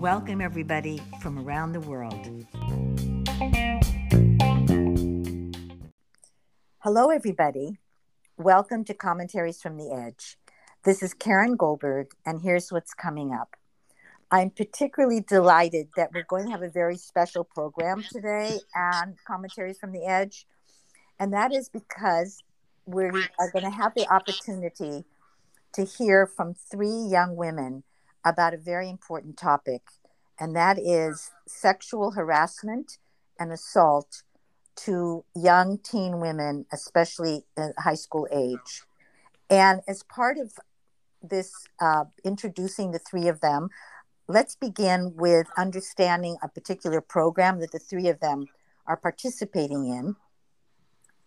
Welcome, everybody from around the world. Hello, everybody. Welcome to Commentaries from the Edge. This is Karen Goldberg, and here's what's coming up. I'm particularly delighted that we're going to have a very special program today and Commentaries from the Edge. And that is because we are going to have the opportunity to hear from three young women about a very important topic, and that is sexual harassment and assault to young teen women, especially high school age. And as part of this, uh, introducing the three of them, let's begin with understanding a particular program that the three of them are participating in.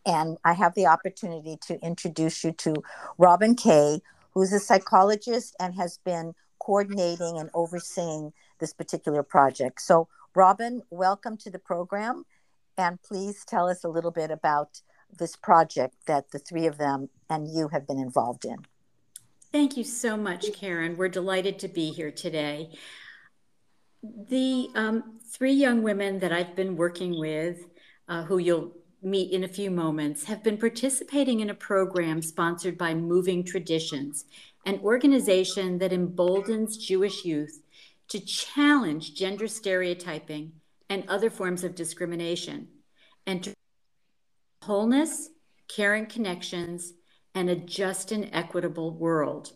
And I have the opportunity to introduce you to Robin Kay, who's a psychologist and has been coordinating and overseeing this particular project. So, Robin, welcome to the program. And please tell us a little bit about this project that the three of them and you have been involved in. Thank you so much, Karen. We're delighted to be here today. The um, three young women that I've been working with, uh, who you'll meet in a few moments, have been participating in a program sponsored by Moving Traditions, an organization that emboldens Jewish youth to challenge gender stereotyping and other forms of discrimination, and to wholeness, caring connections, and a just and equitable world.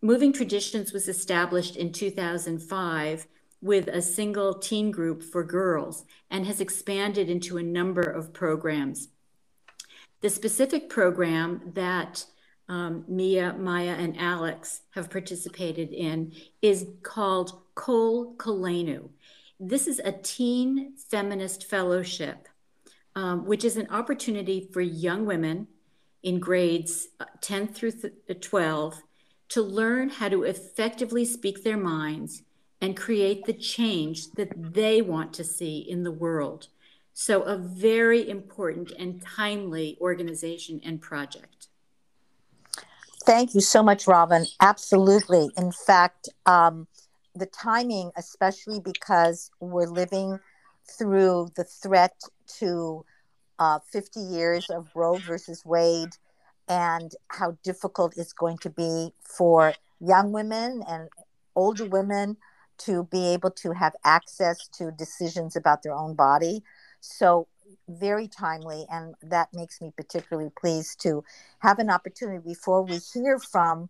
Moving Traditions was established in 2005 with a single teen group for girls and has expanded into a number of programs. The specific program that um, Mia, Maya, and Alex have participated in is called Kol Koleinu. This is a teen feminist fellowship, um, which is an opportunity for young women in grades uh, 10 through uh, 12 to learn how to effectively speak their minds and create the change that they want to see in the world. So, a very important and timely organization and project. Thank you so much, Robin. Absolutely. In fact, um, the timing, especially because we're living through the threat to uh, 50 years of Roe versus Wade and how difficult it's going to be for young women and older women to be able to have access to decisions about their own body. So, very timely, and that makes me particularly pleased to have an opportunity before we hear from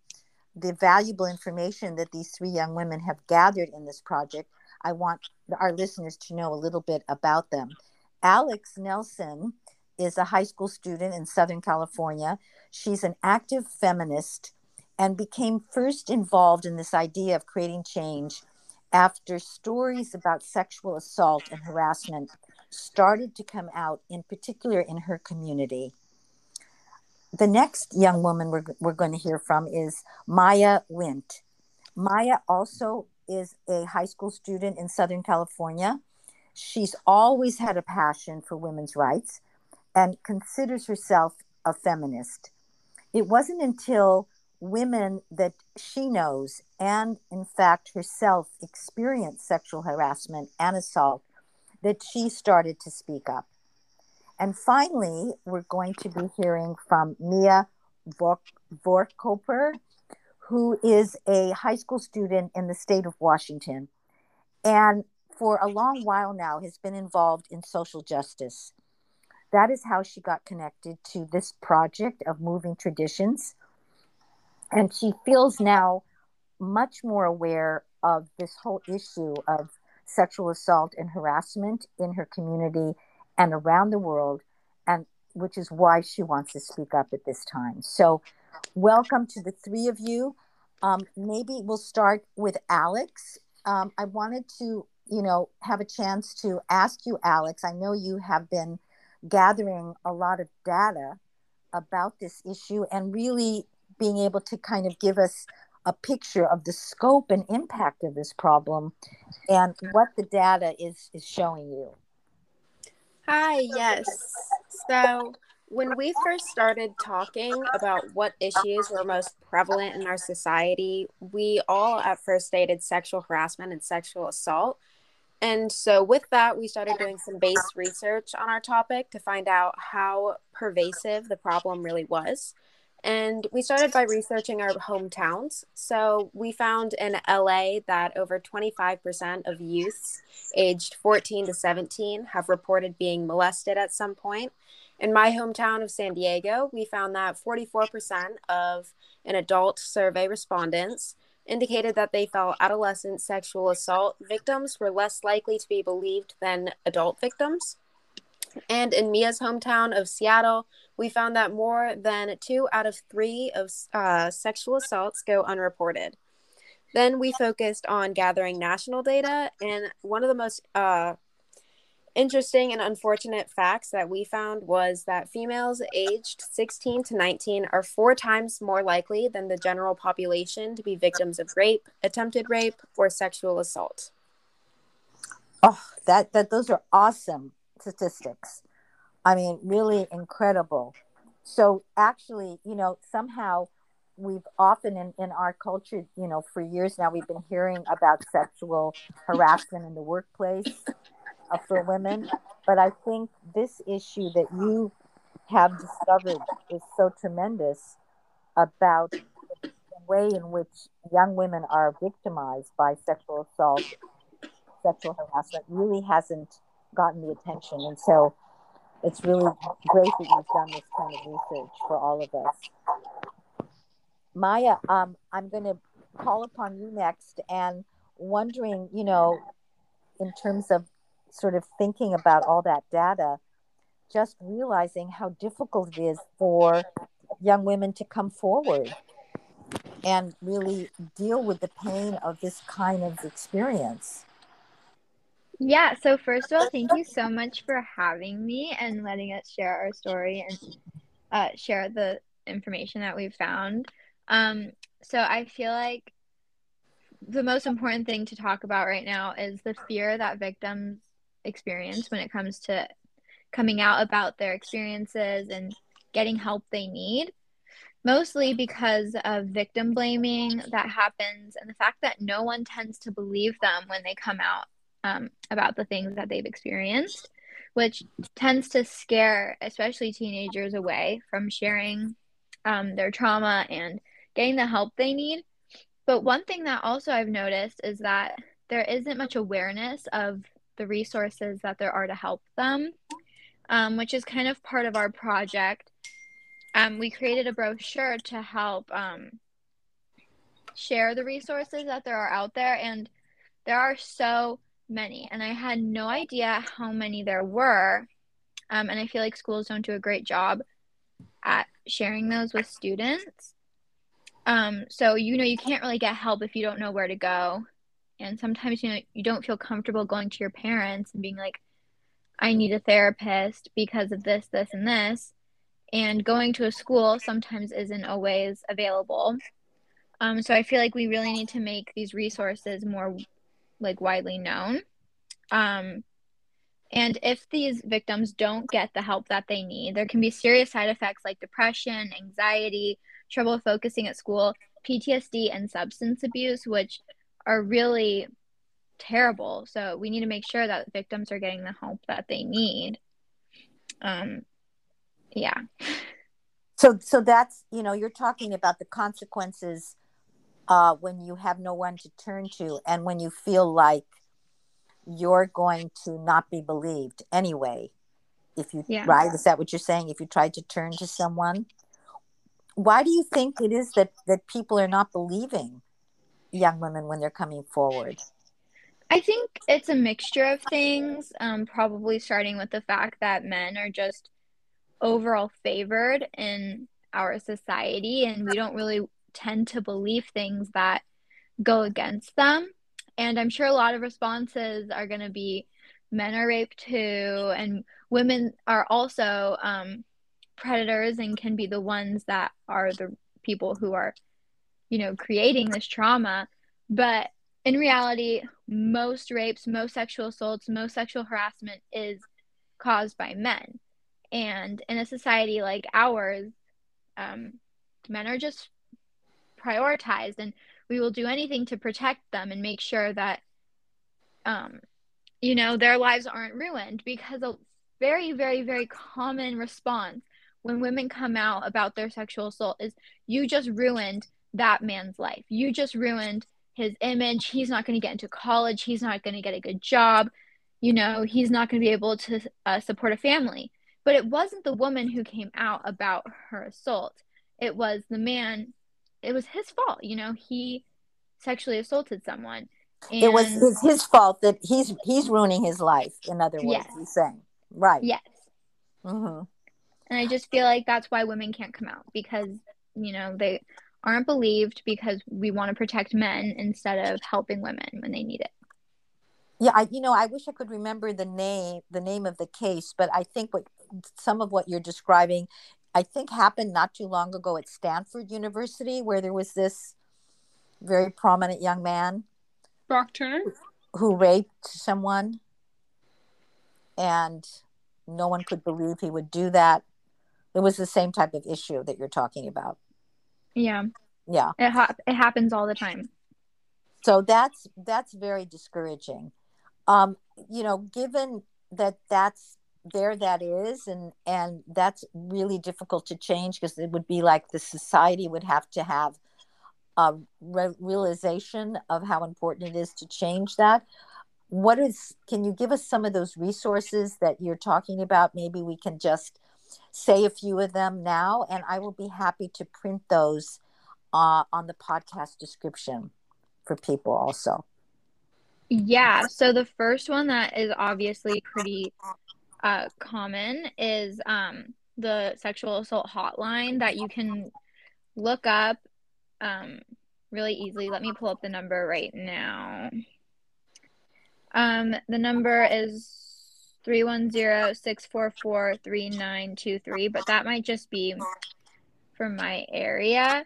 the valuable information that these three young women have gathered in this project. I want our listeners to know a little bit about them. Alex Nelson is a high school student in Southern California. She's an active feminist and became first involved in this idea of creating change after stories about sexual assault and harassment started to come out, in particular in her community. The next young woman we're, we're going to hear from is Maya Wint. Maya also is a high school student in Southern California. She's always had a passion for women's rights and considers herself a feminist. It wasn't until women that she knows and, in fact, herself experienced sexual harassment and assault that she started to speak up. And finally, we're going to be hearing from Mia Vorkoper, who is a high school student in the state of Washington. And for a long while now has been involved in social justice. That is how she got connected to this project of moving traditions. And she feels now much more aware of this whole issue of sexual assault and harassment in her community and around the world, and which is why she wants to speak up at this time. So, welcome to the three of you. Um, maybe we'll start with Alex. Um, I wanted to, you know, have a chance to ask you, Alex. I know you have been gathering a lot of data about this issue and really being able to kind of give us a picture of the scope and impact of this problem and what the data is is showing you hi yes so when we first started talking about what issues were most prevalent in our society, we all at first stated sexual harassment and sexual assault. And so, with that, we started doing some base research on our topic to find out how pervasive the problem really was. And we started by researching our hometowns. So we found in LA that over 25% of youths aged 14 to 17 have reported being molested at some point. In my hometown of San Diego, we found that 44% of an adult survey respondents indicated that they felt adolescent sexual assault victims were less likely to be believed than adult victims. And in Mia's hometown of Seattle, we found that more than two out of three of uh, sexual assaults go unreported. Then we focused on gathering national data, and one of the most uh, interesting and unfortunate facts that we found was that females aged 16 to 19 are four times more likely than the general population to be victims of rape, attempted rape, or sexual assault. Oh, that that those are awesome statistics. I mean, really incredible. So actually, you know, somehow we've often in, in our culture, you know, for years now, we've been hearing about sexual harassment in the workplace uh, for women. But I think this issue that you have discovered is so tremendous about the way in which young women are victimized by sexual assault, sexual harassment really hasn't gotten the attention. And so it's really great that you've done this kind of research for all of us. Maya, um, I'm going to call upon you next and wondering, you know, in terms of sort of thinking about all that data, just realizing how difficult it is for young women to come forward and really deal with the pain of this kind of experience. Yeah, so first of all, thank you so much for having me and letting us share our story and uh, share the information that we found. Um, so I feel like the most important thing to talk about right now is the fear that victims experience when it comes to coming out about their experiences and getting help they need. Mostly because of victim blaming that happens and the fact that no one tends to believe them when they come out um, about the things that they've experienced, which tends to scare, especially teenagers, away from sharing um, their trauma and getting the help they need. But one thing that also I've noticed is that there isn't much awareness of the resources that there are to help them, um, which is kind of part of our project. Um, we created a brochure to help um, share the resources that there are out there, and there are so many, and I had no idea how many there were. Um, and I feel like schools don't do a great job at sharing those with students. Um, so you know you can't really get help if you don't know where to go, and sometimes you know you don't feel comfortable going to your parents and being like, "I need a therapist because of this, this, and this," and going to a school sometimes isn't always available. Um, so I feel like we really need to make these resources more like widely known. Um, and if these victims don't get the help that they need, there can be serious side effects like depression, anxiety, trouble focusing at school, PTSD, and substance abuse, which are really terrible. So we need to make sure that victims are getting the help that they need. Um, yeah. So, so that's you know you're talking about the consequences uh, when you have no one to turn to and when you feel like you're going to not be believed anyway if you yeah. right is that what you're saying if you tried to turn to someone why do you think it is that that people are not believing young women when they're coming forward i think it's a mixture of things um, probably starting with the fact that men are just overall favored in our society and we don't really tend to believe things that go against them. And I'm sure a lot of responses are going to be men are raped too, and women are also um, predators and can be the ones that are the people who are, you know, creating this trauma. But in reality, most rapes, most sexual assaults, most sexual harassment is caused by men. And in a society like ours, um, men are just prioritized, and we will do anything to protect them and make sure that, um, you know, their lives aren't ruined because a very, very, very common response when women come out about their sexual assault is you just ruined that man's life. You just ruined his image. He's not going to get into college. He's not going to get a good job. You know, he's not going to be able to uh, support a family. But it wasn't the woman who came out about her assault. It was the man. It was his fault. You know, he sexually assaulted someone. And... It was his, his fault that he's he's ruining his life. In other words, yes. he's saying, right? Yes. Mm-hmm. And I just feel like that's why women can't come out because you know they aren't believed because we want to protect men instead of helping women when they need it. Yeah, I you know I wish I could remember the name the name of the case, but I think what some of what you're describing, I think happened not too long ago at Stanford University, where there was this very prominent young man, Brock Turner, who raped someone, and no one could believe he would do that. It was the same type of issue that you're talking about. Yeah. Yeah. It ha- it happens all the time. So that's that's very discouraging. Um, you know, given that that's there that is and and that's really difficult to change because it would be like the society would have to have a re- realization of how important it is to change that what is can you give us some of those resources that you're talking about maybe we can just say a few of them now, and I will be happy to print those uh, on the podcast description for people also. Yeah. So the first one that is obviously pretty uh, common is um, the sexual assault hotline that you can look up um, really easily. Let me pull up the number right now. Um, the number is 310-644-3923 but that might just be from my area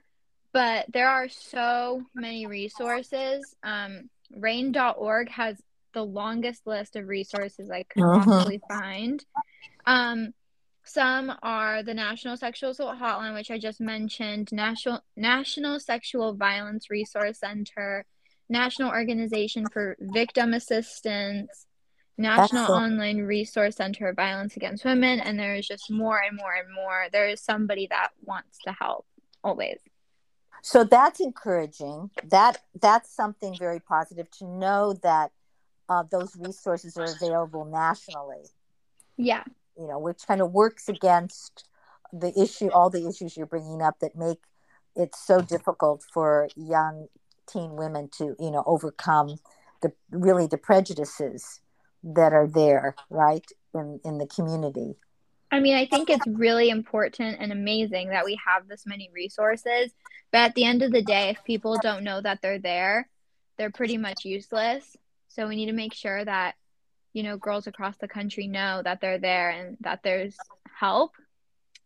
but there are so many resources um, rainn.org has the longest list of resources i could uh-huh. possibly find um, some are the national sexual assault hotline which i just mentioned national national sexual violence resource center national organization for victim assistance National Online Resource Center of Violence Against Women, and there is just more and more and more. There is somebody that wants to help always. So that's encouraging. That that's something very positive to know that uh, those resources are available nationally. Yeah. You know, which kind of works against the issue, all the issues you're bringing up that make it so difficult for young teen women to, you know, overcome the really the prejudices that are there, right, in, in the community. I mean, I think it's really important and amazing that we have this many resources. But at the end of the day, if people don't know that they're there, they're pretty much useless. So we need to make sure that, you know, girls across the country know that they're there and that there's help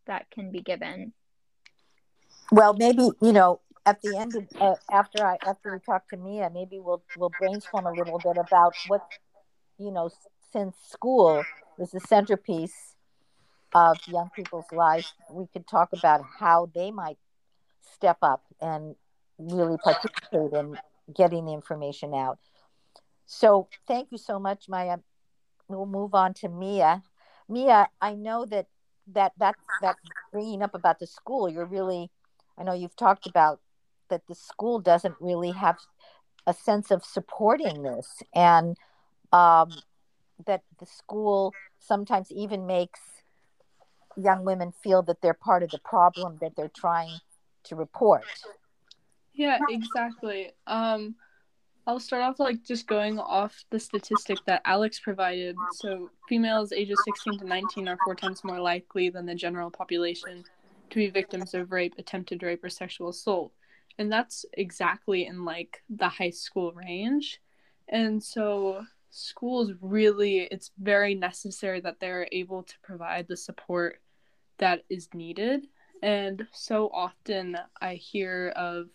that can be given. Well, maybe, you know, at the end of uh, after I after we talk to Mia, maybe we'll we'll brainstorm a little bit about what you know, since school was the centerpiece of young people's lives, we could talk about how they might step up and really participate in getting the information out. So, thank you so much, Maya. We'll move on to Mia. Mia, I know that that that that bringing up about the school, you're really, I know you've talked about that the school doesn't really have a sense of supporting this, and um, that the school sometimes even makes young women feel that they're part of the problem that they're trying to report. Yeah, exactly. Um, I'll start off like just going off the statistic that Alex provided. So, females ages 16 to 19 are four times more likely than the general population to be victims of rape, attempted rape, or sexual assault. And that's exactly in like the high school range. And so, schools really it's very necessary that they're able to provide the support that is needed and so often i hear of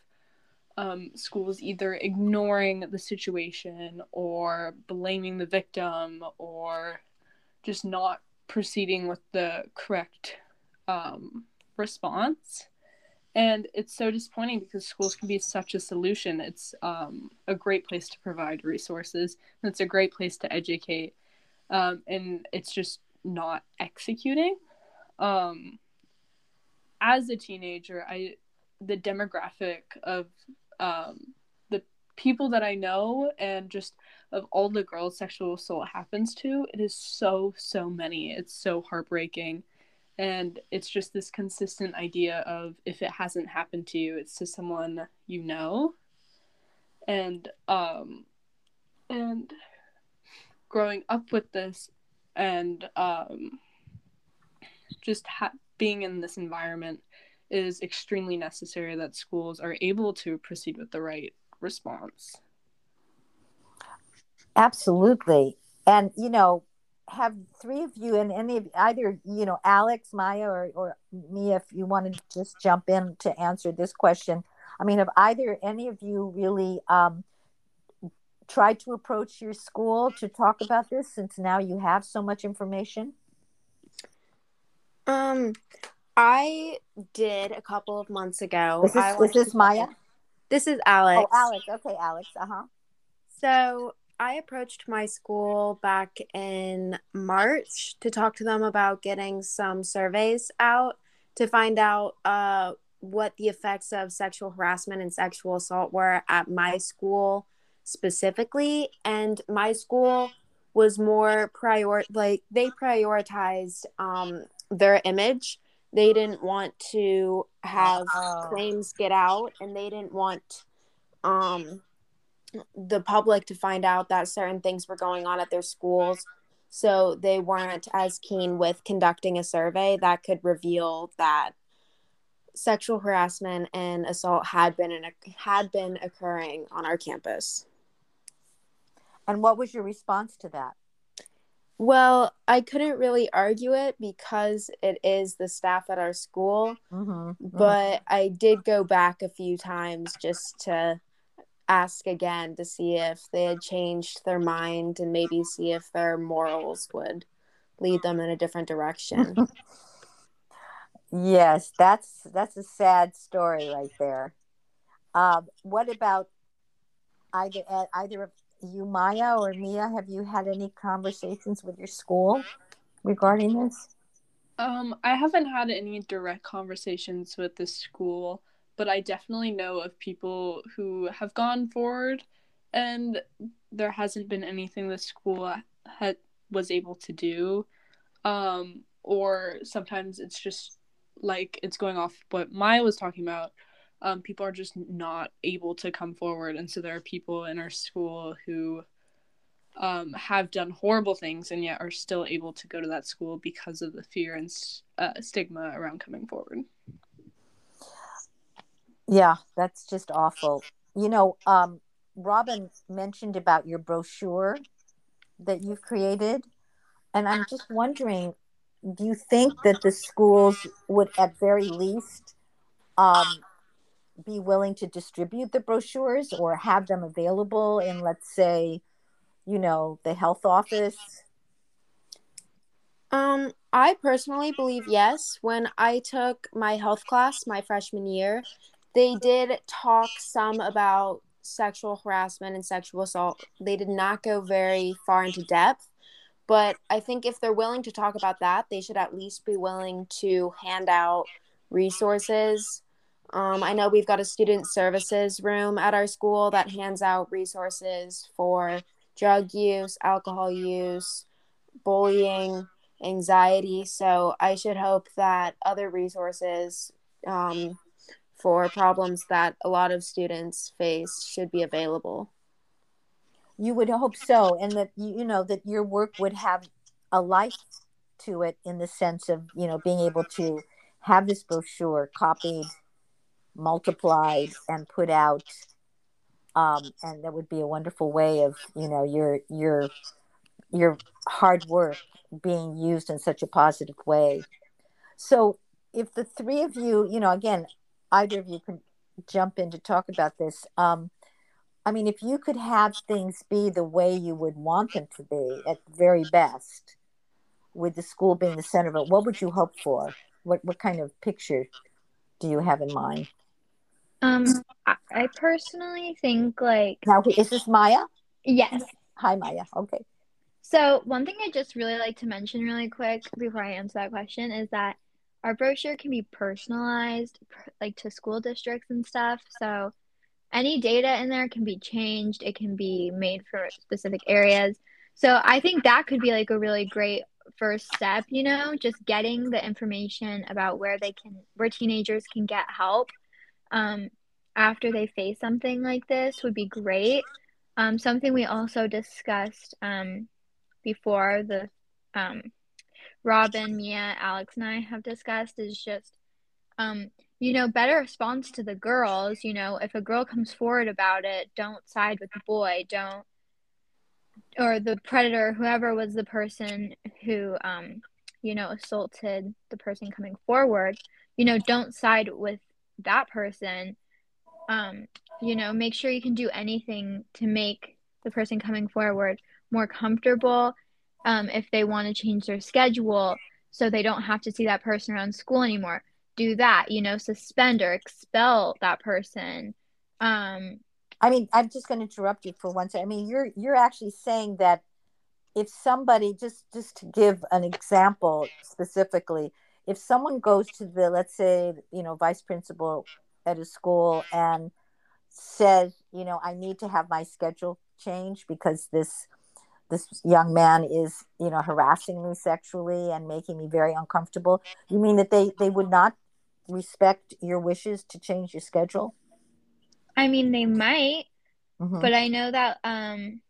um, schools either ignoring the situation or blaming the victim or just not proceeding with the correct um, response. And it's so disappointing because schools can be such a solution. It's um, a great place to provide resources, and it's a great place to educate. Um, and it's just not executing. Um, as a teenager, I the demographic of um, the people that I know and just of all the girls sexual assault happens to, it is so so many. It's so heartbreaking, and it's just this consistent idea of if it hasn't happened to you, it's to someone you know, and um, and growing up with this and um, just ha- being in this environment is extremely necessary that schools are able to proceed with the right response. Absolutely. And, you know, have three of you and any of either, you know, Alex, Maya, or, or Mia, if you want to just jump in to answer this question. I mean, have either any of you really um, tried to approach your school to talk about this since now you have so much information? Um, I did a couple of months ago. Is this, is this Maya? This is Alex. Oh, Alex. Okay, Alex. Uh huh. So I approached my school back in March to talk to them about getting some surveys out to find out uh, what the effects of sexual harassment and sexual assault were at my school specifically. And my school was more prior like they prioritized um, their image they didn't want to have oh. claims get out and they didn't want um the public to find out that certain things were going on at their schools. So they weren't as keen with conducting a survey that could reveal that sexual harassment and assault had been in a, had been occurring on our campus. And what was your response to that well, I couldn't really argue it because it is the staff at our school. Mm-hmm, mm-hmm. But I did go back a few times just to ask again to see if they had changed their mind and maybe see if their morals would lead them in a different direction. yes, that's that's a sad story right there. Um, what about either either of you, Maya or Mia, have you had any conversations with your school regarding this? Um, I haven't had any direct conversations with the school, but I definitely know of people who have gone forward, and there hasn't been anything the school had was able to do. Um, or sometimes it's just like it's going off what Maya was talking about um, people are just not able to come forward. And so there are people in our school who um, have done horrible things and yet are still able to go to that school because of the fear and uh, stigma around coming forward. Yeah that's just awful. You know um, robin mentioned about your brochure that you've created and i'm just wondering do you think that the schools would at very least um, be willing to distribute the brochures or have them available in, let's say, you know, the health office? Um, I personally believe yes. When I took my health class my freshman year, they did talk some about sexual harassment and sexual assault. They did not go very far into depth, but I think if they're willing to talk about that, they should at least be willing to hand out resources um, I know we've got a student services room at our school that hands out resources for drug use, alcohol use, bullying, anxiety. So I should hope that other resources um, for problems that a lot of students face should be available. You would hope so, and that you know that your work would have a life to it in the sense of you know being able to have this brochure copied multiplied and put out um, and that would be a wonderful way of you know your your your hard work being used in such a positive way so if the three of you you know again either of you can jump in to talk about this um, i mean if you could have things be the way you would want them to be at the very best with the school being the center of it, what would you hope for? What what kind of picture do you have in mind? Um, I, personally think like Now, is this Maya? yes. Hi, Maya. Okay. So one thing I just really like to mention really quick before I answer that question is that our brochure can be personalized like to school districts and stuff. So any data in there can be changed. It can be made for specific areas. So I think that could be like a really great first step, you know, just getting the information about where they can where teenagers can get help um, after they face something like this would be great. Um, something we also discussed um, before the um, Robin, Mia, Alex, and I have discussed is just, um, you know, better response to the girls. You know, if a girl comes forward about it, don't side with the boy. Don't, or the predator, whoever was the person who, um, you know, assaulted the person coming forward. You know, don't side with that person. Um, you know, make sure you can do anything to make the person coming forward more comfortable um, if they want to change their schedule so they don't have to see that person around school anymore do that you know suspend or expel that person um, I mean, I'm just going to interrupt you for one second. I mean, you're you're actually saying that if somebody just just to give an example specifically, if someone goes to the let's say you know vice principal at a school and says, you know, I need to have my schedule changed because this this young man is you know harassing me sexually and making me very uncomfortable. You mean that they they would not respect your wishes to change your schedule? I mean they might Mhm. but i know that um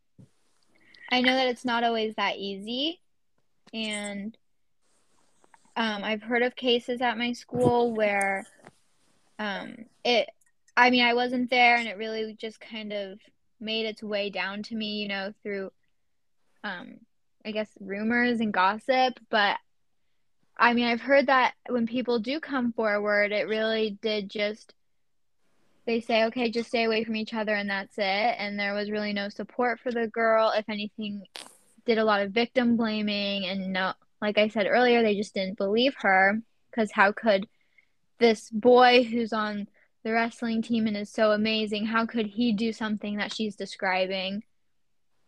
i know that it's not always that easy. And um i've heard of cases at my school where um it i mean i wasn't there and it really just kind of made its way down to me you know through um i guess rumors and gossip but i mean i've heard that when people do come forward it really did just they say okay just stay away from each other and that's it. And there was really no support for the girl. If anything did a lot of victim blaming and no like i said earlier they just didn't believe her because how could this boy who's on the wrestling team and is so amazing how could he do something that she's describing?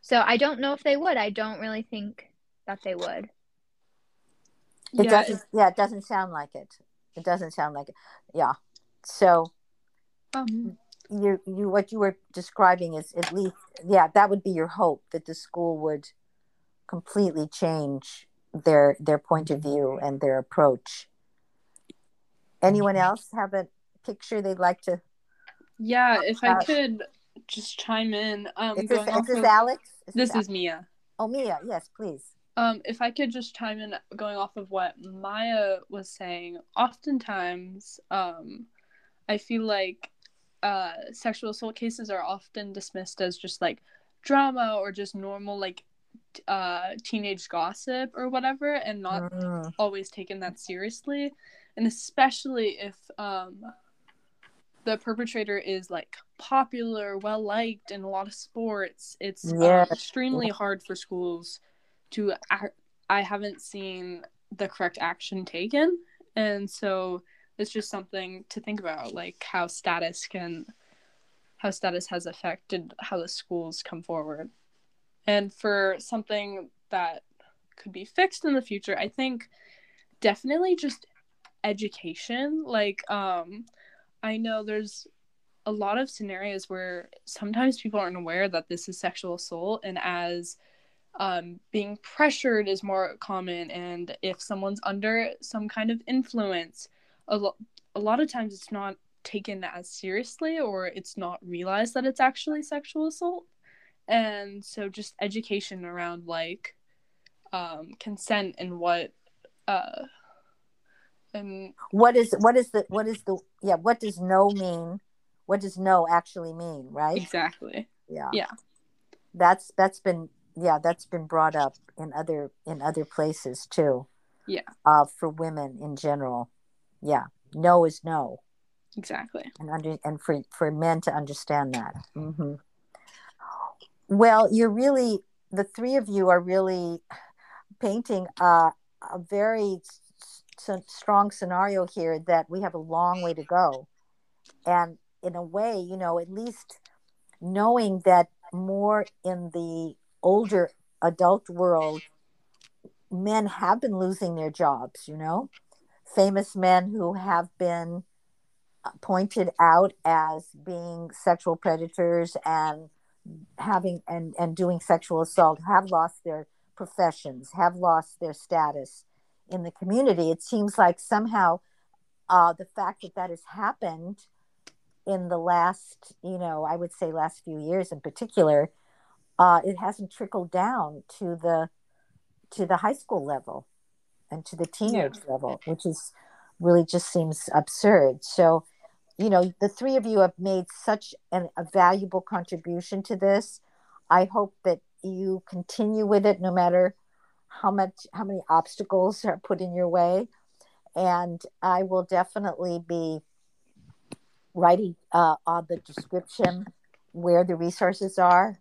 So i don't know if they would. I don't really think that they would. It yeah, doesn't yeah it doesn't sound like it. It doesn't sound like it. Yeah. So um, you you what you were describing is at least yeah that would be your hope that the school would completely change their their point of view and their approach anyone else have a picture they'd like to yeah, if I Uh, could just chime in, um, is this, going is this of- alex this Al- is Mia. oh mia yes please Um, if I could just chime in, going off of what Maya was saying, oftentimes, um, I feel like uh, sexual assault cases are often dismissed as just like drama or just normal like t- uh, teenage gossip or whatever, and not Mm, always taken that seriously. And especially if um, the perpetrator is like popular, well liked in a lot of sports, it's um, Yes. extremely hard for schools to. Act- I haven't seen the correct action taken, and so it's just something to think about, like how status can, how status has affected how the schools come forward, and for something that could be fixed in the future, I think definitely just education like um i know there's a lot of scenarios where sometimes people aren't aware that this is sexual assault and as um, being pressured is more common and if someone's under some kind of influence a, lo- a lot of times it's not taken as seriously or it's not realized that it's actually sexual assault. And so just education around like um, consent and what uh, and what is what is the what is the yeah what does no mean? What does no actually mean right? Exactly. Yeah. Yeah. that's that's been yeah that's been brought up in other in other places too. Yeah. uh for women in general. Yeah. No is no. Exactly. And under and for for men to understand that. Hmm well you're really the three of you are really painting uh a very s- strong scenario here that we have a long way to go. And in a way, you know, at least knowing that more in the older adult world, men have been losing their jobs, you know, famous men who have been pointed out as being sexual predators and having and, and doing sexual assault have lost their professions, have lost their status in the community. It seems like somehow uh, the fact that that has happened in the last, you know, I would say last few years in particular, uh, it hasn't trickled down to the to the high school level and to the teenage yeah. level, which is really just seems absurd. So, you know, the three of you have made such an, a valuable contribution to this. I hope that you continue with it no matter how much how many obstacles are put in your way. And i will definitely be writing uh, on the description where the resources are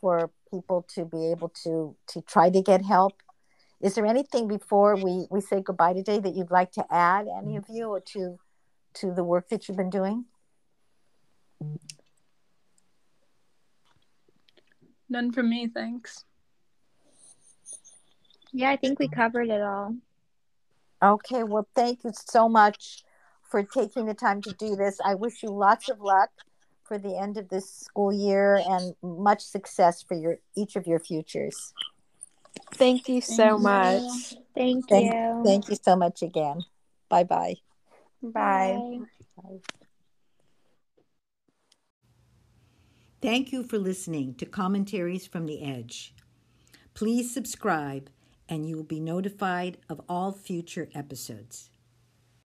for people to be able to to try to get help. Is there anything before we we say goodbye today that you'd like to add any of you or to to the work that you've been doing? None from me thanks yeah i think we covered it all okay well thank you so much for taking the time to do this i wish you lots of luck for the end of this school year and much success for your each of your futures Thank you so thank much. You. Thank, thank you. Thank you so much again. Bye-bye. Bye. Bye. Thank you for listening to Commentaries from the Edge. Please subscribe and you will be notified of all future episodes.